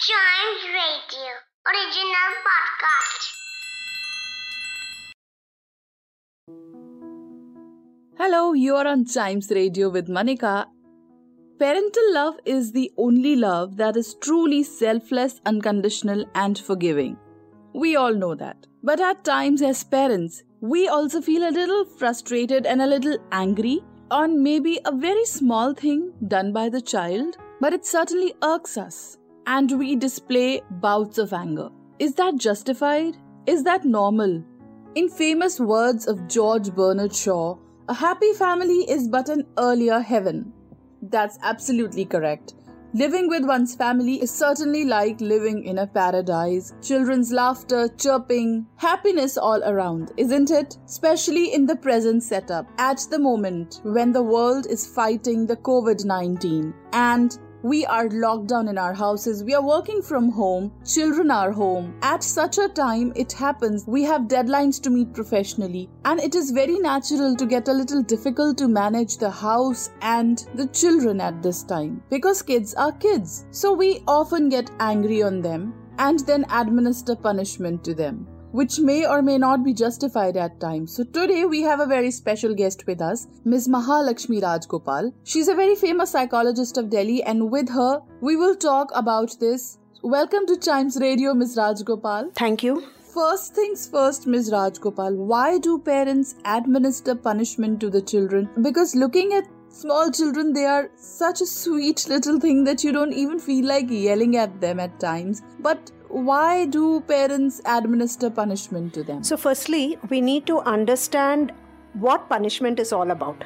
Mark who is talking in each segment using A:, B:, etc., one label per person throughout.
A: Chimes Radio original podcast.
B: Hello, you are on Chimes Radio with Manika. Parental love is the only love that is truly selfless, unconditional, and forgiving. We all know that. But at times, as parents, we also feel a little frustrated and a little angry on maybe a very small thing done by the child, but it certainly irks us, and we display bouts of anger. Is that justified? Is that normal? In famous words of George Bernard Shaw, a happy family is but an earlier heaven. That's absolutely correct. Living with one's family is certainly like living in a paradise. Children's laughter, chirping, happiness all around, isn't it? Especially in the present setup, at the moment when the world is fighting the COVID 19 and we are locked down in our houses, we are working from home, children are home. At such a time, it happens. We have deadlines to meet professionally, and it is very natural to get a little difficult to manage the house and the children at this time. Because kids are kids. So we often get angry on them and then administer punishment to them which may or may not be justified at times. So today we have a very special guest with us, Ms. Mahalakshmi Rajgopal. She's a very famous psychologist of Delhi and with her we will talk about this. Welcome to Chimes Radio, Ms. Rajgopal.
C: Thank you.
B: First things first, Ms. Rajgopal, why do parents administer punishment to the children? Because looking at small children, they are such a sweet little thing that you don't even feel like yelling at them at times. But why do parents administer punishment to them?
C: So, firstly, we need to understand what punishment is all about,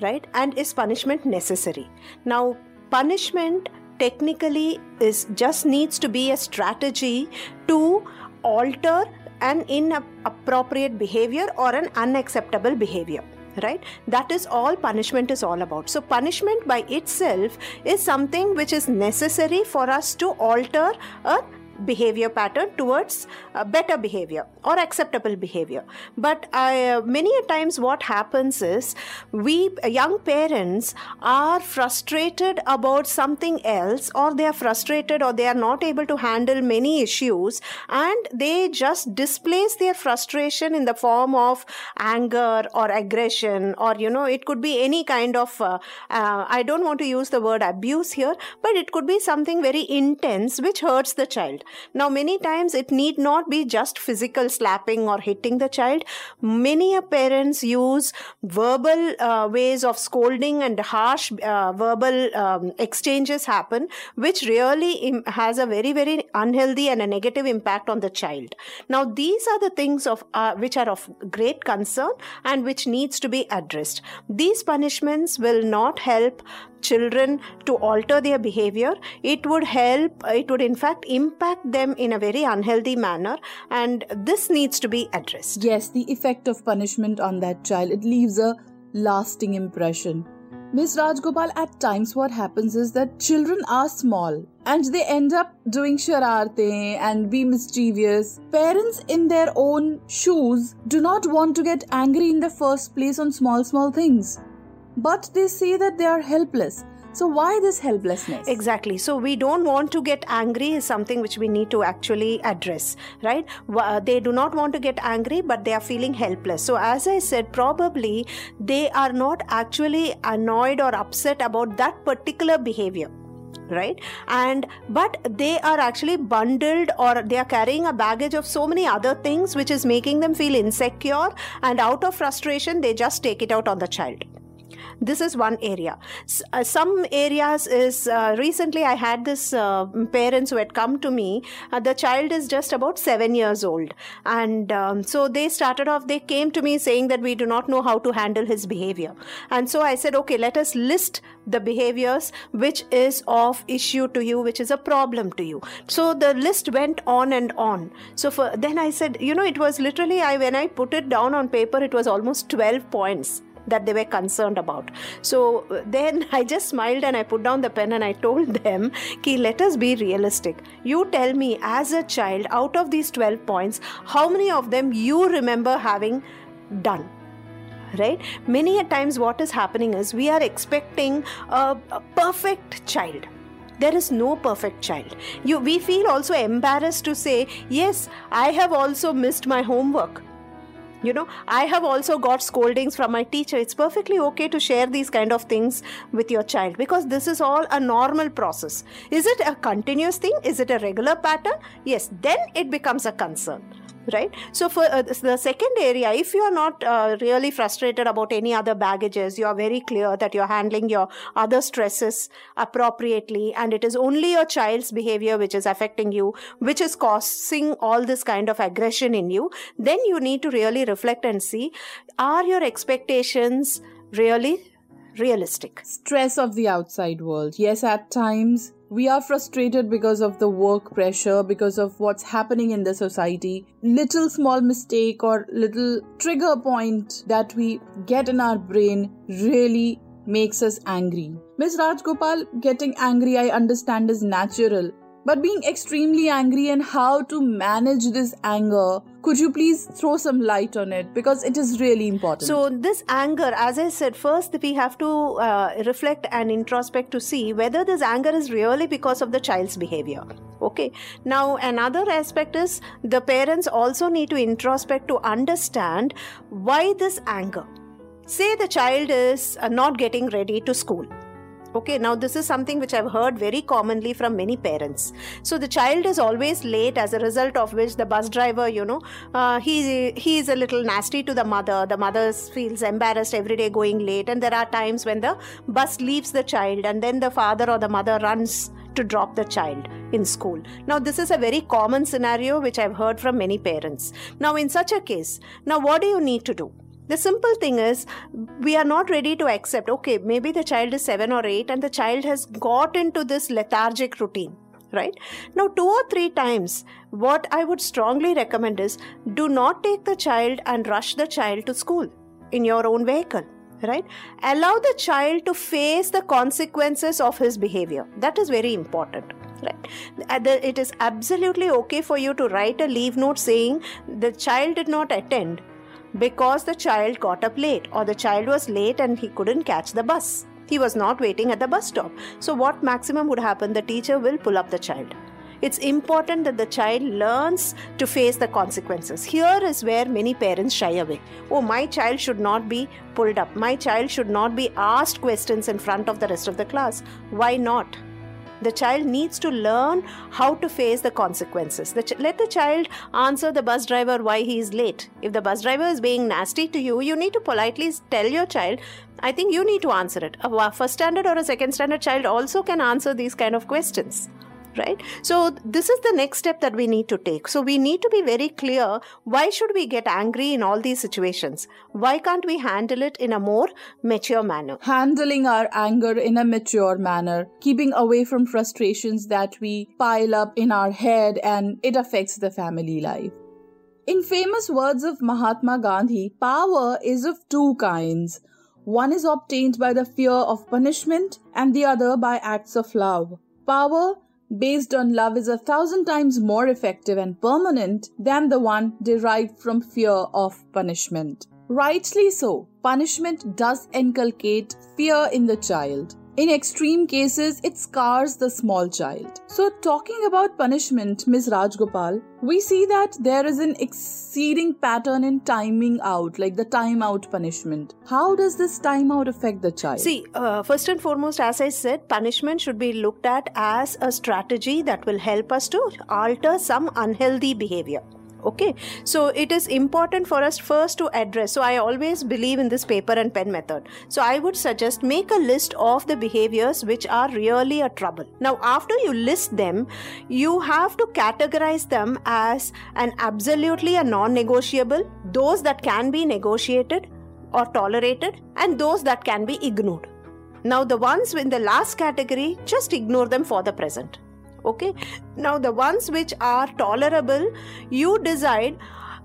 C: right? And is punishment necessary? Now, punishment technically is just needs to be a strategy to alter an inappropriate behavior or an unacceptable behavior right that is all punishment is all about so punishment by itself is something which is necessary for us to alter a behavior pattern towards uh, better behavior or acceptable behavior. But uh, many a times what happens is we uh, young parents are frustrated about something else or they are frustrated or they are not able to handle many issues and they just displace their frustration in the form of anger or aggression or you know it could be any kind of uh, uh, i don't want to use the word abuse here but it could be something very intense which hurts the child now, many times it need not be just physical slapping or hitting the child. Many parents use verbal uh, ways of scolding and harsh uh, verbal um, exchanges happen, which really has a very, very unhealthy and a negative impact on the child. Now, these are the things of uh, which are of great concern and which needs to be addressed. These punishments will not help children to alter their behavior it would help it would in fact impact them in a very unhealthy manner and this needs to be addressed.
B: Yes the effect of punishment on that child it leaves a lasting impression. Miss Rajgopal, at times what happens is that children are small and they end up doing shararte and be mischievous. Parents in their own shoes do not want to get angry in the first place on small, small things but they say that they are helpless. So, why this helplessness?
C: Exactly. So, we don't want to get angry, is something which we need to actually address, right? Uh, they do not want to get angry, but they are feeling helpless. So, as I said, probably they are not actually annoyed or upset about that particular behavior right and but they are actually bundled or they are carrying a baggage of so many other things which is making them feel insecure and out of frustration they just take it out on the child this is one area. S- uh, some areas is uh, recently i had this uh, parents who had come to me uh, the child is just about 7 years old. And um, so they started off they came to me saying that we do not know how to handle his behavior. And so i said okay let us list the behaviors which is of issue to you which is a problem to you. So the list went on and on. So for then i said you know it was literally i when i put it down on paper it was almost 12 points that they were concerned about. So then I just smiled and I put down the pen and I told them, Ki, let us be realistic. You tell me, as a child, out of these 12 points, how many of them you remember having done? right many a times what is happening is we are expecting a, a perfect child there is no perfect child you we feel also embarrassed to say yes i have also missed my homework you know i have also got scoldings from my teacher. It's perfectly okay to share these kind of things with your child because this is all a normal process. Is it a continuous thing? Is it a regular pattern? Yes then it becomes a concern right? So for uh, the second area if you are not uh, really frustrated about any other baggages you are very clear that you're handling your other stresses appropriately and it is only your child's behavior which is affecting you which is causing all this kind of aggression in you then you need to really reflect and see are your expectations really realistic?
B: Stress of the outside world. Yes at times we are frustrated because of the work pressure, because of what's happening in the society. Little small mistake or little trigger point that we get in our brain really makes us angry. Ms. Rajgopal, getting angry, I understand, is natural. But being extremely angry and how to manage this anger, could you please throw some light on it? Because it is really important.
C: So, this anger, as I said, first we have to uh, reflect and introspect to see whether this anger is really because of the child's behavior. Okay. Now, another aspect is the parents also need to introspect to understand why this anger. Say the child is uh, not getting ready to school Okay, now this is something which I've heard very commonly from many parents. So the child is always late, as a result of which the bus driver, you know, uh, he he is a little nasty to the mother. The mother feels embarrassed every day going late, and there are times when the bus leaves the child, and then the father or the mother runs to drop the child in school. Now, this is a very common scenario which I've heard from many parents. Now, in such a case, now what do you need to do? The simple thing is, we are not ready to accept, okay, maybe the child is seven or eight and the child has got into this lethargic routine right? Now two or three times what i would strongly recommend is do not take the child and rush the child to school in your own vehicle right? Allow the child to face the consequences of his behavior. That is very important right? Uh, it is absolutely okay for you to write a leave note saying the child did not attend because the child got up late or the child was late and he couldn't catch the bus. He was not waiting at the bus stop. So, what maximum would happen? The teacher will pull up the child. It's important that the child learns to face the consequences. Here is where many parents shy away. Oh, my child should not be pulled up. My child should not be asked questions in front of the rest of the class. Why not? The child needs to learn how to face the consequences. The ch- let the child answer the bus driver why he is late. If the bus driver is being nasty to you, you need to politely tell your child, I think you need to answer it. A first standard or a second standard child also can answer these kind of questions right? So this is the next step that we need to take. So we need to be very clear why should we get angry in all these situations? Why can't we handle it in a more mature manner?
B: Handling our anger in a mature manner keeping away from frustrations that we pile up in our head and it affects the family life. In famous words of mahatma gandhi power is of two kinds. One is obtained by the fear of punishment and the other by acts of love. Power based on love is a thousand times more effective and permanent than the one derived from fear of punishment. Rightly so, punishment does inculcate fear in the child. In extreme cases, it scars the small child. So, talking about punishment, Ms. Rajgopal, we see that there is an exceeding pattern in timing out, like the time out punishment. How does this time out affect the child?
C: See, uh, first and foremost, as I said, punishment should be looked at as a strategy that will help us to alter some unhealthy behavior okay. So it is important for us first to address. So i always believe in this paper and pen method. So i would suggest make a list of the behaviors which are really a trouble. Now after you list them you have to categorize them as an absolutely a non-negotiable those that can be negotiated or tolerated and those that can be ignored. Now the ones in the last category just ignore them for the present okay? Now the ones which are tolerable you decide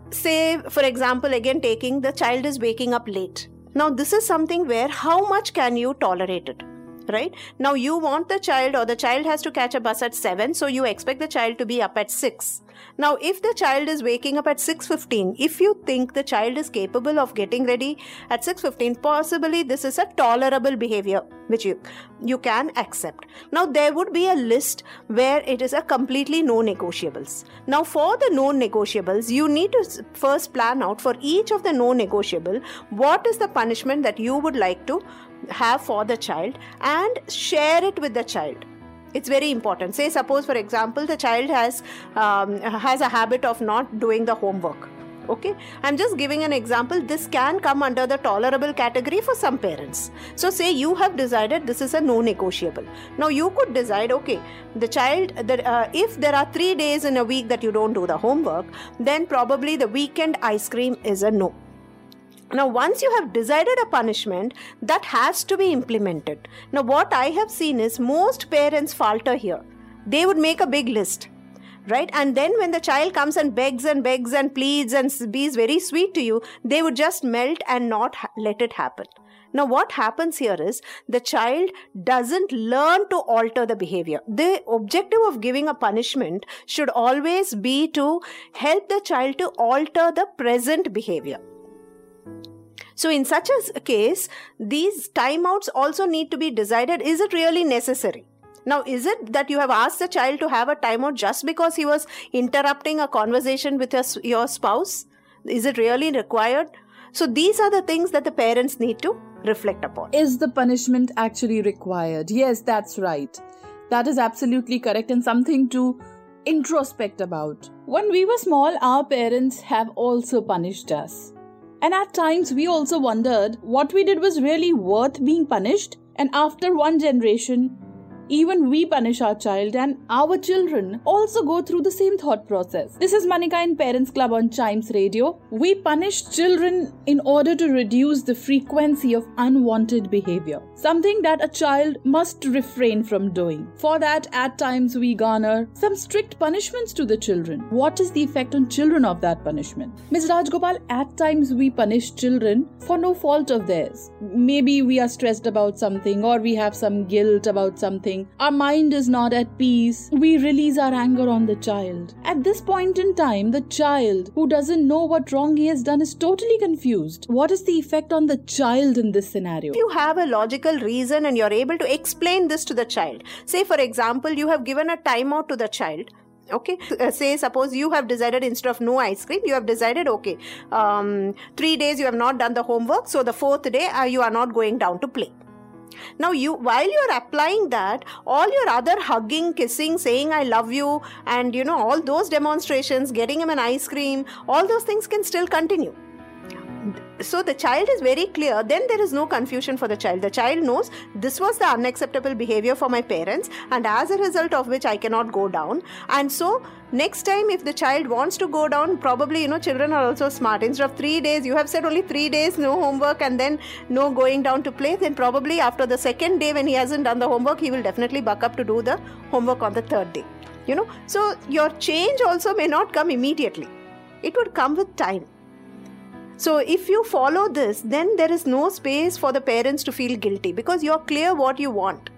C: say for example again taking the child is waking up late. Now this is something where how much can you tolerate it? Right? Now you want the child or the child has to catch a bus at 7 so you expect the child to be up at 6 now if the child is waking up at 6:15 if you think the child is capable of getting ready at 6:15 possibly this is a tolerable behavior which you you can accept. Now there would be a list where it is a completely no negotiables. Now for the no negotiables you need to first plan out for each of the no negotiable what is the punishment that you would like to have for the child and share it with the child it's very important. Say suppose for example the child has um, has a habit of not doing the homework okay? I'm just giving an example. This can come under the tolerable category for some parents. So say you have decided this is a no negotiable. Now you could decide okay the child that uh, if there are 3 days in a week that you don't do the homework then probably the weekend ice cream is a no now, once you have decided a punishment, that has to be implemented. Now, what I have seen is most parents falter here. They would make a big list, right? And then when the child comes and begs and begs and pleads and be very sweet to you, they would just melt and not ha- let it happen. Now, what happens here is the child doesn't learn to alter the behavior. The objective of giving a punishment should always be to help the child to alter the present behavior. So, in such a case, these timeouts also need to be decided is it really necessary? Now, is it that you have asked the child to have a timeout just because he was interrupting a conversation with your your spouse? Is it really required? So, these are the things that the parents need to reflect upon.
B: Is the punishment actually required? Yes, that's right. That is absolutely correct and something to introspect about. When we were small, our parents have also punished us. And at times we also wondered what we did was really worth being punished. And after one generation, even we punish our child, and our children also go through the same thought process. This is Manika in Parents Club on Chimes Radio. We punish children in order to reduce the frequency of unwanted behavior, something that a child must refrain from doing. For that, at times we garner some strict punishments to the children. What is the effect on children of that punishment? Ms. Rajgopal, at times we punish children for no fault of theirs. Maybe we are stressed about something or we have some guilt about something our mind is not at peace, we release our anger on the child. At this point in time, the child who doesn't know what wrong he has done is totally confused. What is the effect on the child in this scenario?
C: If you have a logical reason and you're able to explain this to the child, say, for example, you have given a timeout to the child okay uh, say suppose you have decided instead of no ice cream you have decided okay um, three days you have not done the homework so the fourth day uh, you are not going down to play now, you while you're applying that, all your other hugging, kissing, saying I love you, and you know, all those demonstrations, getting him an ice cream, all those things can still continue. So the child is very clear then there is no confusion for the child. The child knows this was the unacceptable behavior for my parents and as a result of which i cannot go down. And so next time if the child wants to go down probably you know children are also smart. Instead of 3 days you have said only 3 days no homework and then no going down to play then probably after the second day when he hasn't done the homework he will definitely buck up to do the homework on the third day you know. So your change also may not come immediately. It would come with time. So, if you follow this, then there is no space for the parents to feel guilty because you're clear what you want.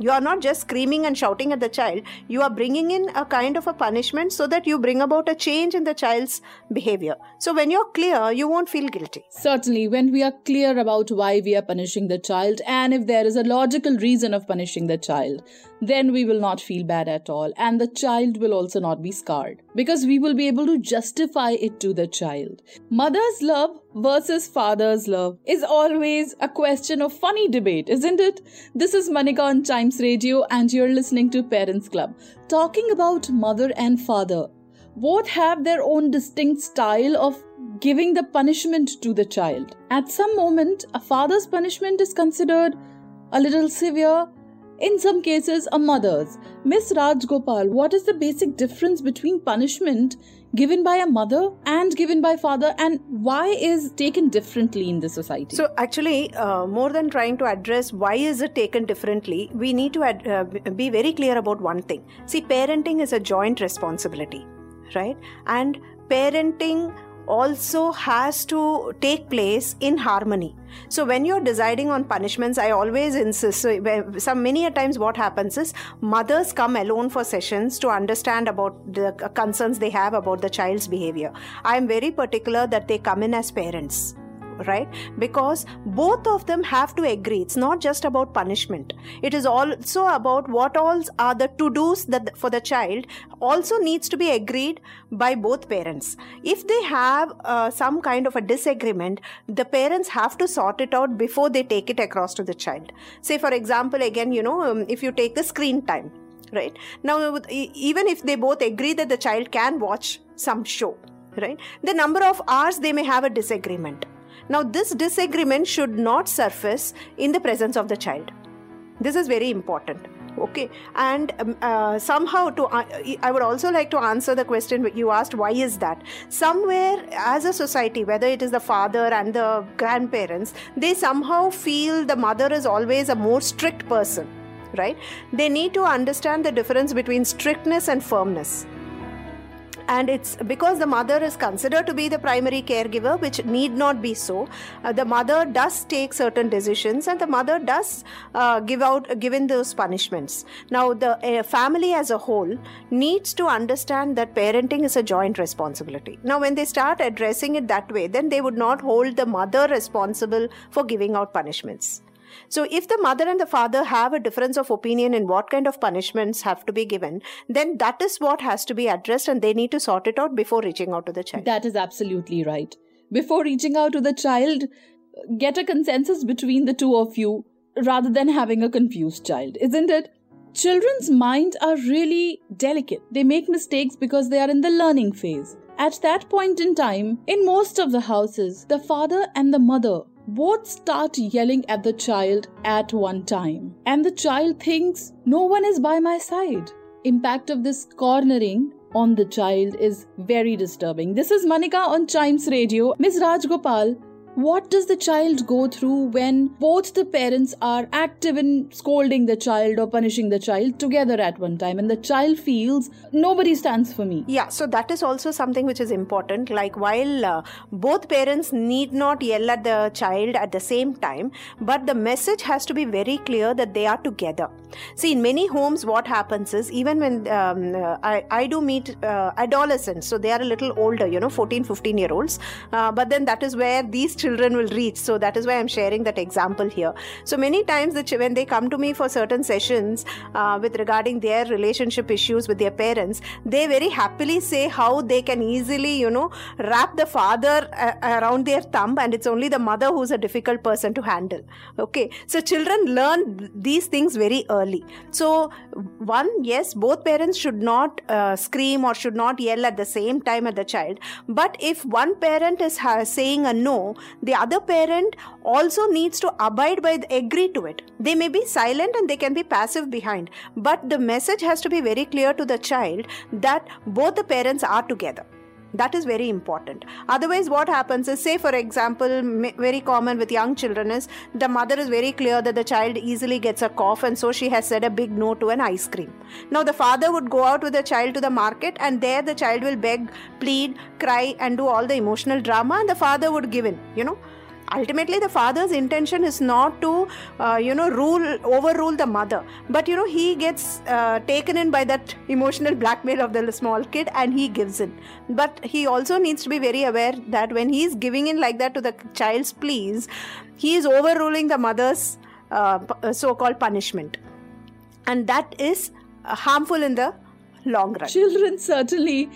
C: You are not just screaming and shouting at the child, you are bringing in a kind of a punishment so that you bring about a change in the child's behavior. So, when you're clear, you won't feel guilty.
B: Certainly, when we are clear about why we are punishing the child and if there is a logical reason of punishing the child, then we will not feel bad at all, and the child will also not be scarred because we will be able to justify it to the child. Mother's love versus father's love is always a question of funny debate, isn't it? This is Manika on Chimes Radio, and you're listening to Parents Club, talking about mother and father. Both have their own distinct style of giving the punishment to the child. At some moment, a father's punishment is considered a little severe in some cases a mother's. Miss Rajgopal, what is the basic difference between punishment given by a mother and given by father and why is taken differently in the society?
C: So actually uh, more than trying to address why is it taken differently we need to ad- uh, be very clear about one thing. See parenting is a joint responsibility right? And parenting also has to take place in harmony. So when you're deciding on punishments i always insist so some many a times what happens is mothers come alone for sessions to understand about the concerns they have about the child's behavior. I am very particular that they come in as parents right? Because both of them have to agree. It's not just about punishment. It is also about what all are the to do's that for the child also needs to be agreed by both parents. If they have uh, some kind of a disagreement the parents have to sort it out before they take it across to the child. Say for example again you know um, if you take the screen time right? Now even if they both agree that the child can watch some show right? The number of hours they may have a disagreement now, this disagreement should not surface in the presence of the child. This is very important okay? And um, uh, somehow to uh, i would also like to answer the question you asked why is that? Somewhere as a society whether it is the father and the grandparents they somehow feel the mother is always a more strict person right? They need to understand the difference between strictness and firmness and it's because the mother is considered to be the primary caregiver which need not be so uh, the mother does take certain decisions and the mother does uh, give out uh, given those punishments. Now the family as a whole needs to understand that parenting is a joint responsibility. Now when they start addressing it that way then they would not hold the mother responsible for giving out punishments so, if the mother and the father have a difference of opinion in what kind of punishments have to be given, then that is what has to be addressed and they need to sort it out before reaching out to the child.
B: That is absolutely right. Before reaching out to the child, get a consensus between the two of you rather than having a confused child, isn't it? Children's minds are really delicate. They make mistakes because they are in the learning phase. At that point in time, in most of the houses, the father and the mother both start yelling at the child at one time. And the child thinks, no one is by my side. Impact of this cornering on the child is very disturbing. This is Manika on Chimes Radio. Ms. Rajgopal, what does the child go through when both the parents are active in scolding the child or punishing the child together at one time and the child feels nobody stands for me
C: yeah so that is also something which is important. Like while uh, both parents need not yell at the child at the same time but the message has to be very clear that they are together. See in many homes what happens is even when um, uh, I, I do meet uh, adolescents so they are a little older you know 14 15 year olds uh, but then that is where these children children will reach. So that is why I'm sharing that example here. So many times the when they come to me for certain sessions uh, with regarding their relationship issues with their parents, they very happily say how they can easily, you know, wrap the father uh, around their thumb and it's only the mother who's a difficult person to handle. Okay. So children learn these things very early. So one, yes, both parents should not uh, scream or should not yell at the same time at the child. But if one parent is saying a no, the other parent also needs to abide by the, agree to it. They may be silent and they can be passive behind but the message has to be very clear to the child that both the parents are together that is very important. Otherwise what happens is say for example very common with young children is the mother is very clear that the child easily gets a cough and so she has said a big no to an ice cream. Now the father would go out with the child to the market and there the child will beg plead cry and do all the emotional drama and the father would give in you know ultimately the father's intention is not to uh, you know rule overrule the mother. But you know he gets uh, taken in by that emotional blackmail of the small kid and he gives in. But he also needs to be very aware that when he is giving in like that to the child's pleas he is overruling the mother's uh, uh so-called punishment. And that is harmful in the long run.
B: Children certainly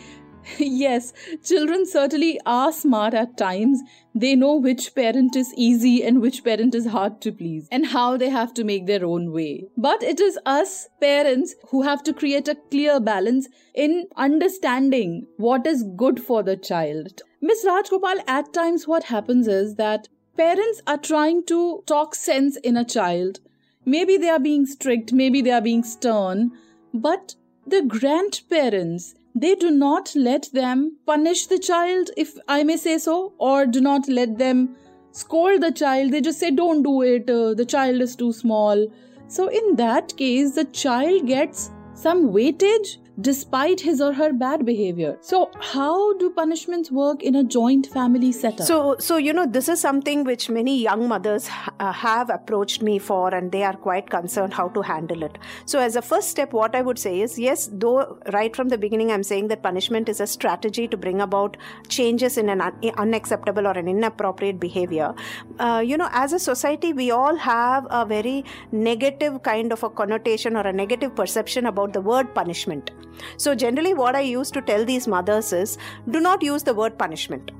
B: yes, children certainly are smart at times. They know which parent is easy and which parent is hard to please, and how they have to make their own way. But it is us, parents, who have to create a clear balance in understanding what is good for the child. Miss Rajgopal, at times what happens is that parents are trying to talk sense in a child. Maybe they are being strict, maybe they are being stern, but the grandparents they do not let them punish the child, if I may say so, or do not let them scold the child. They just say, Don't do it, uh, the child is too small. So, in that case, the child gets some weightage. Despite his or her bad behavior. So, how do punishments work in a joint family setup?
C: So, so you know, this is something which many young mothers uh, have approached me for, and they are quite concerned how to handle it. So, as a first step, what I would say is yes, though right from the beginning, I'm saying that punishment is a strategy to bring about changes in an un- unacceptable or an inappropriate behavior. Uh, you know, as a society, we all have a very negative kind of a connotation or a negative perception about the word punishment. So, generally, what I used to tell these mothers is do not use the word punishment.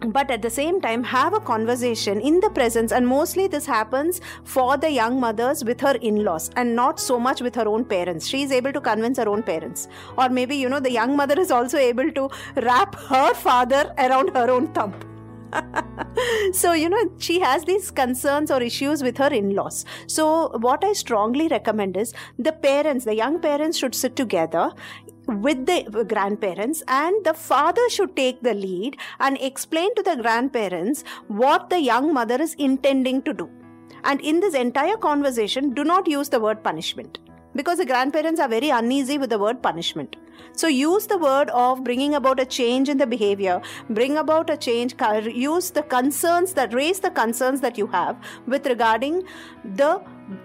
C: But at the same time have a conversation in the presence and mostly this happens for the young mothers with her in-laws and not so much with her own parents. She is able to convince her own parents. Or maybe you know the young mother is also able to wrap her father around her own thumb so you know she has these concerns or issues with her in-laws. So what i strongly recommend is the parents the young parents should sit together with the grandparents and the father should take the lead and explain to the grandparents what the young mother is intending to do. And in this entire conversation do not use the word punishment because the grandparents are very uneasy with the word punishment. So use the word of bringing about a change in the behavior bring about a change use the concerns that raise the concerns that you have with regarding the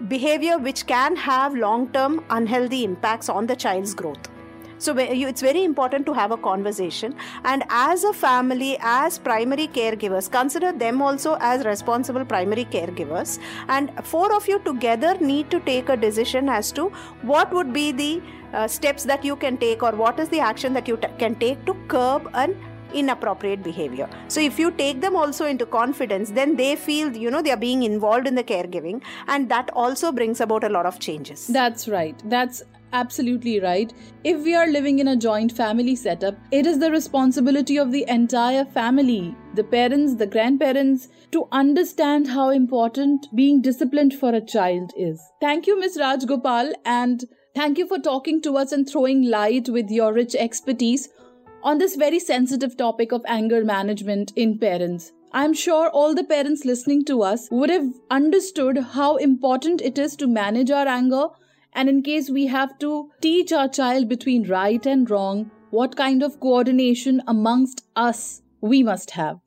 C: behavior which can have long term unhealthy impacts on the child's growth so it's very important to have a conversation. And as a family, as primary caregivers, consider them also as responsible primary caregivers. And four of you together need to take a decision as to what would be the uh, steps that you can take or what is the action that you t- can take to curb an inappropriate behavior so if you take them also into confidence then they feel you know they are being involved in the caregiving and that also brings about a lot of changes
B: that's right that's absolutely right. If we are living in a joint family setup, it is the responsibility of the entire family, the parents, the grandparents, to understand how important being disciplined for a child is. Thank you, Ms. Rajgopal, and thank you for talking to us and throwing light with your rich expertise on this very sensitive topic of anger management in parents. I'm sure all the parents listening to us would have understood how important it is to manage our anger and in case we have to teach our child between right and wrong, what kind of coordination amongst us we must have.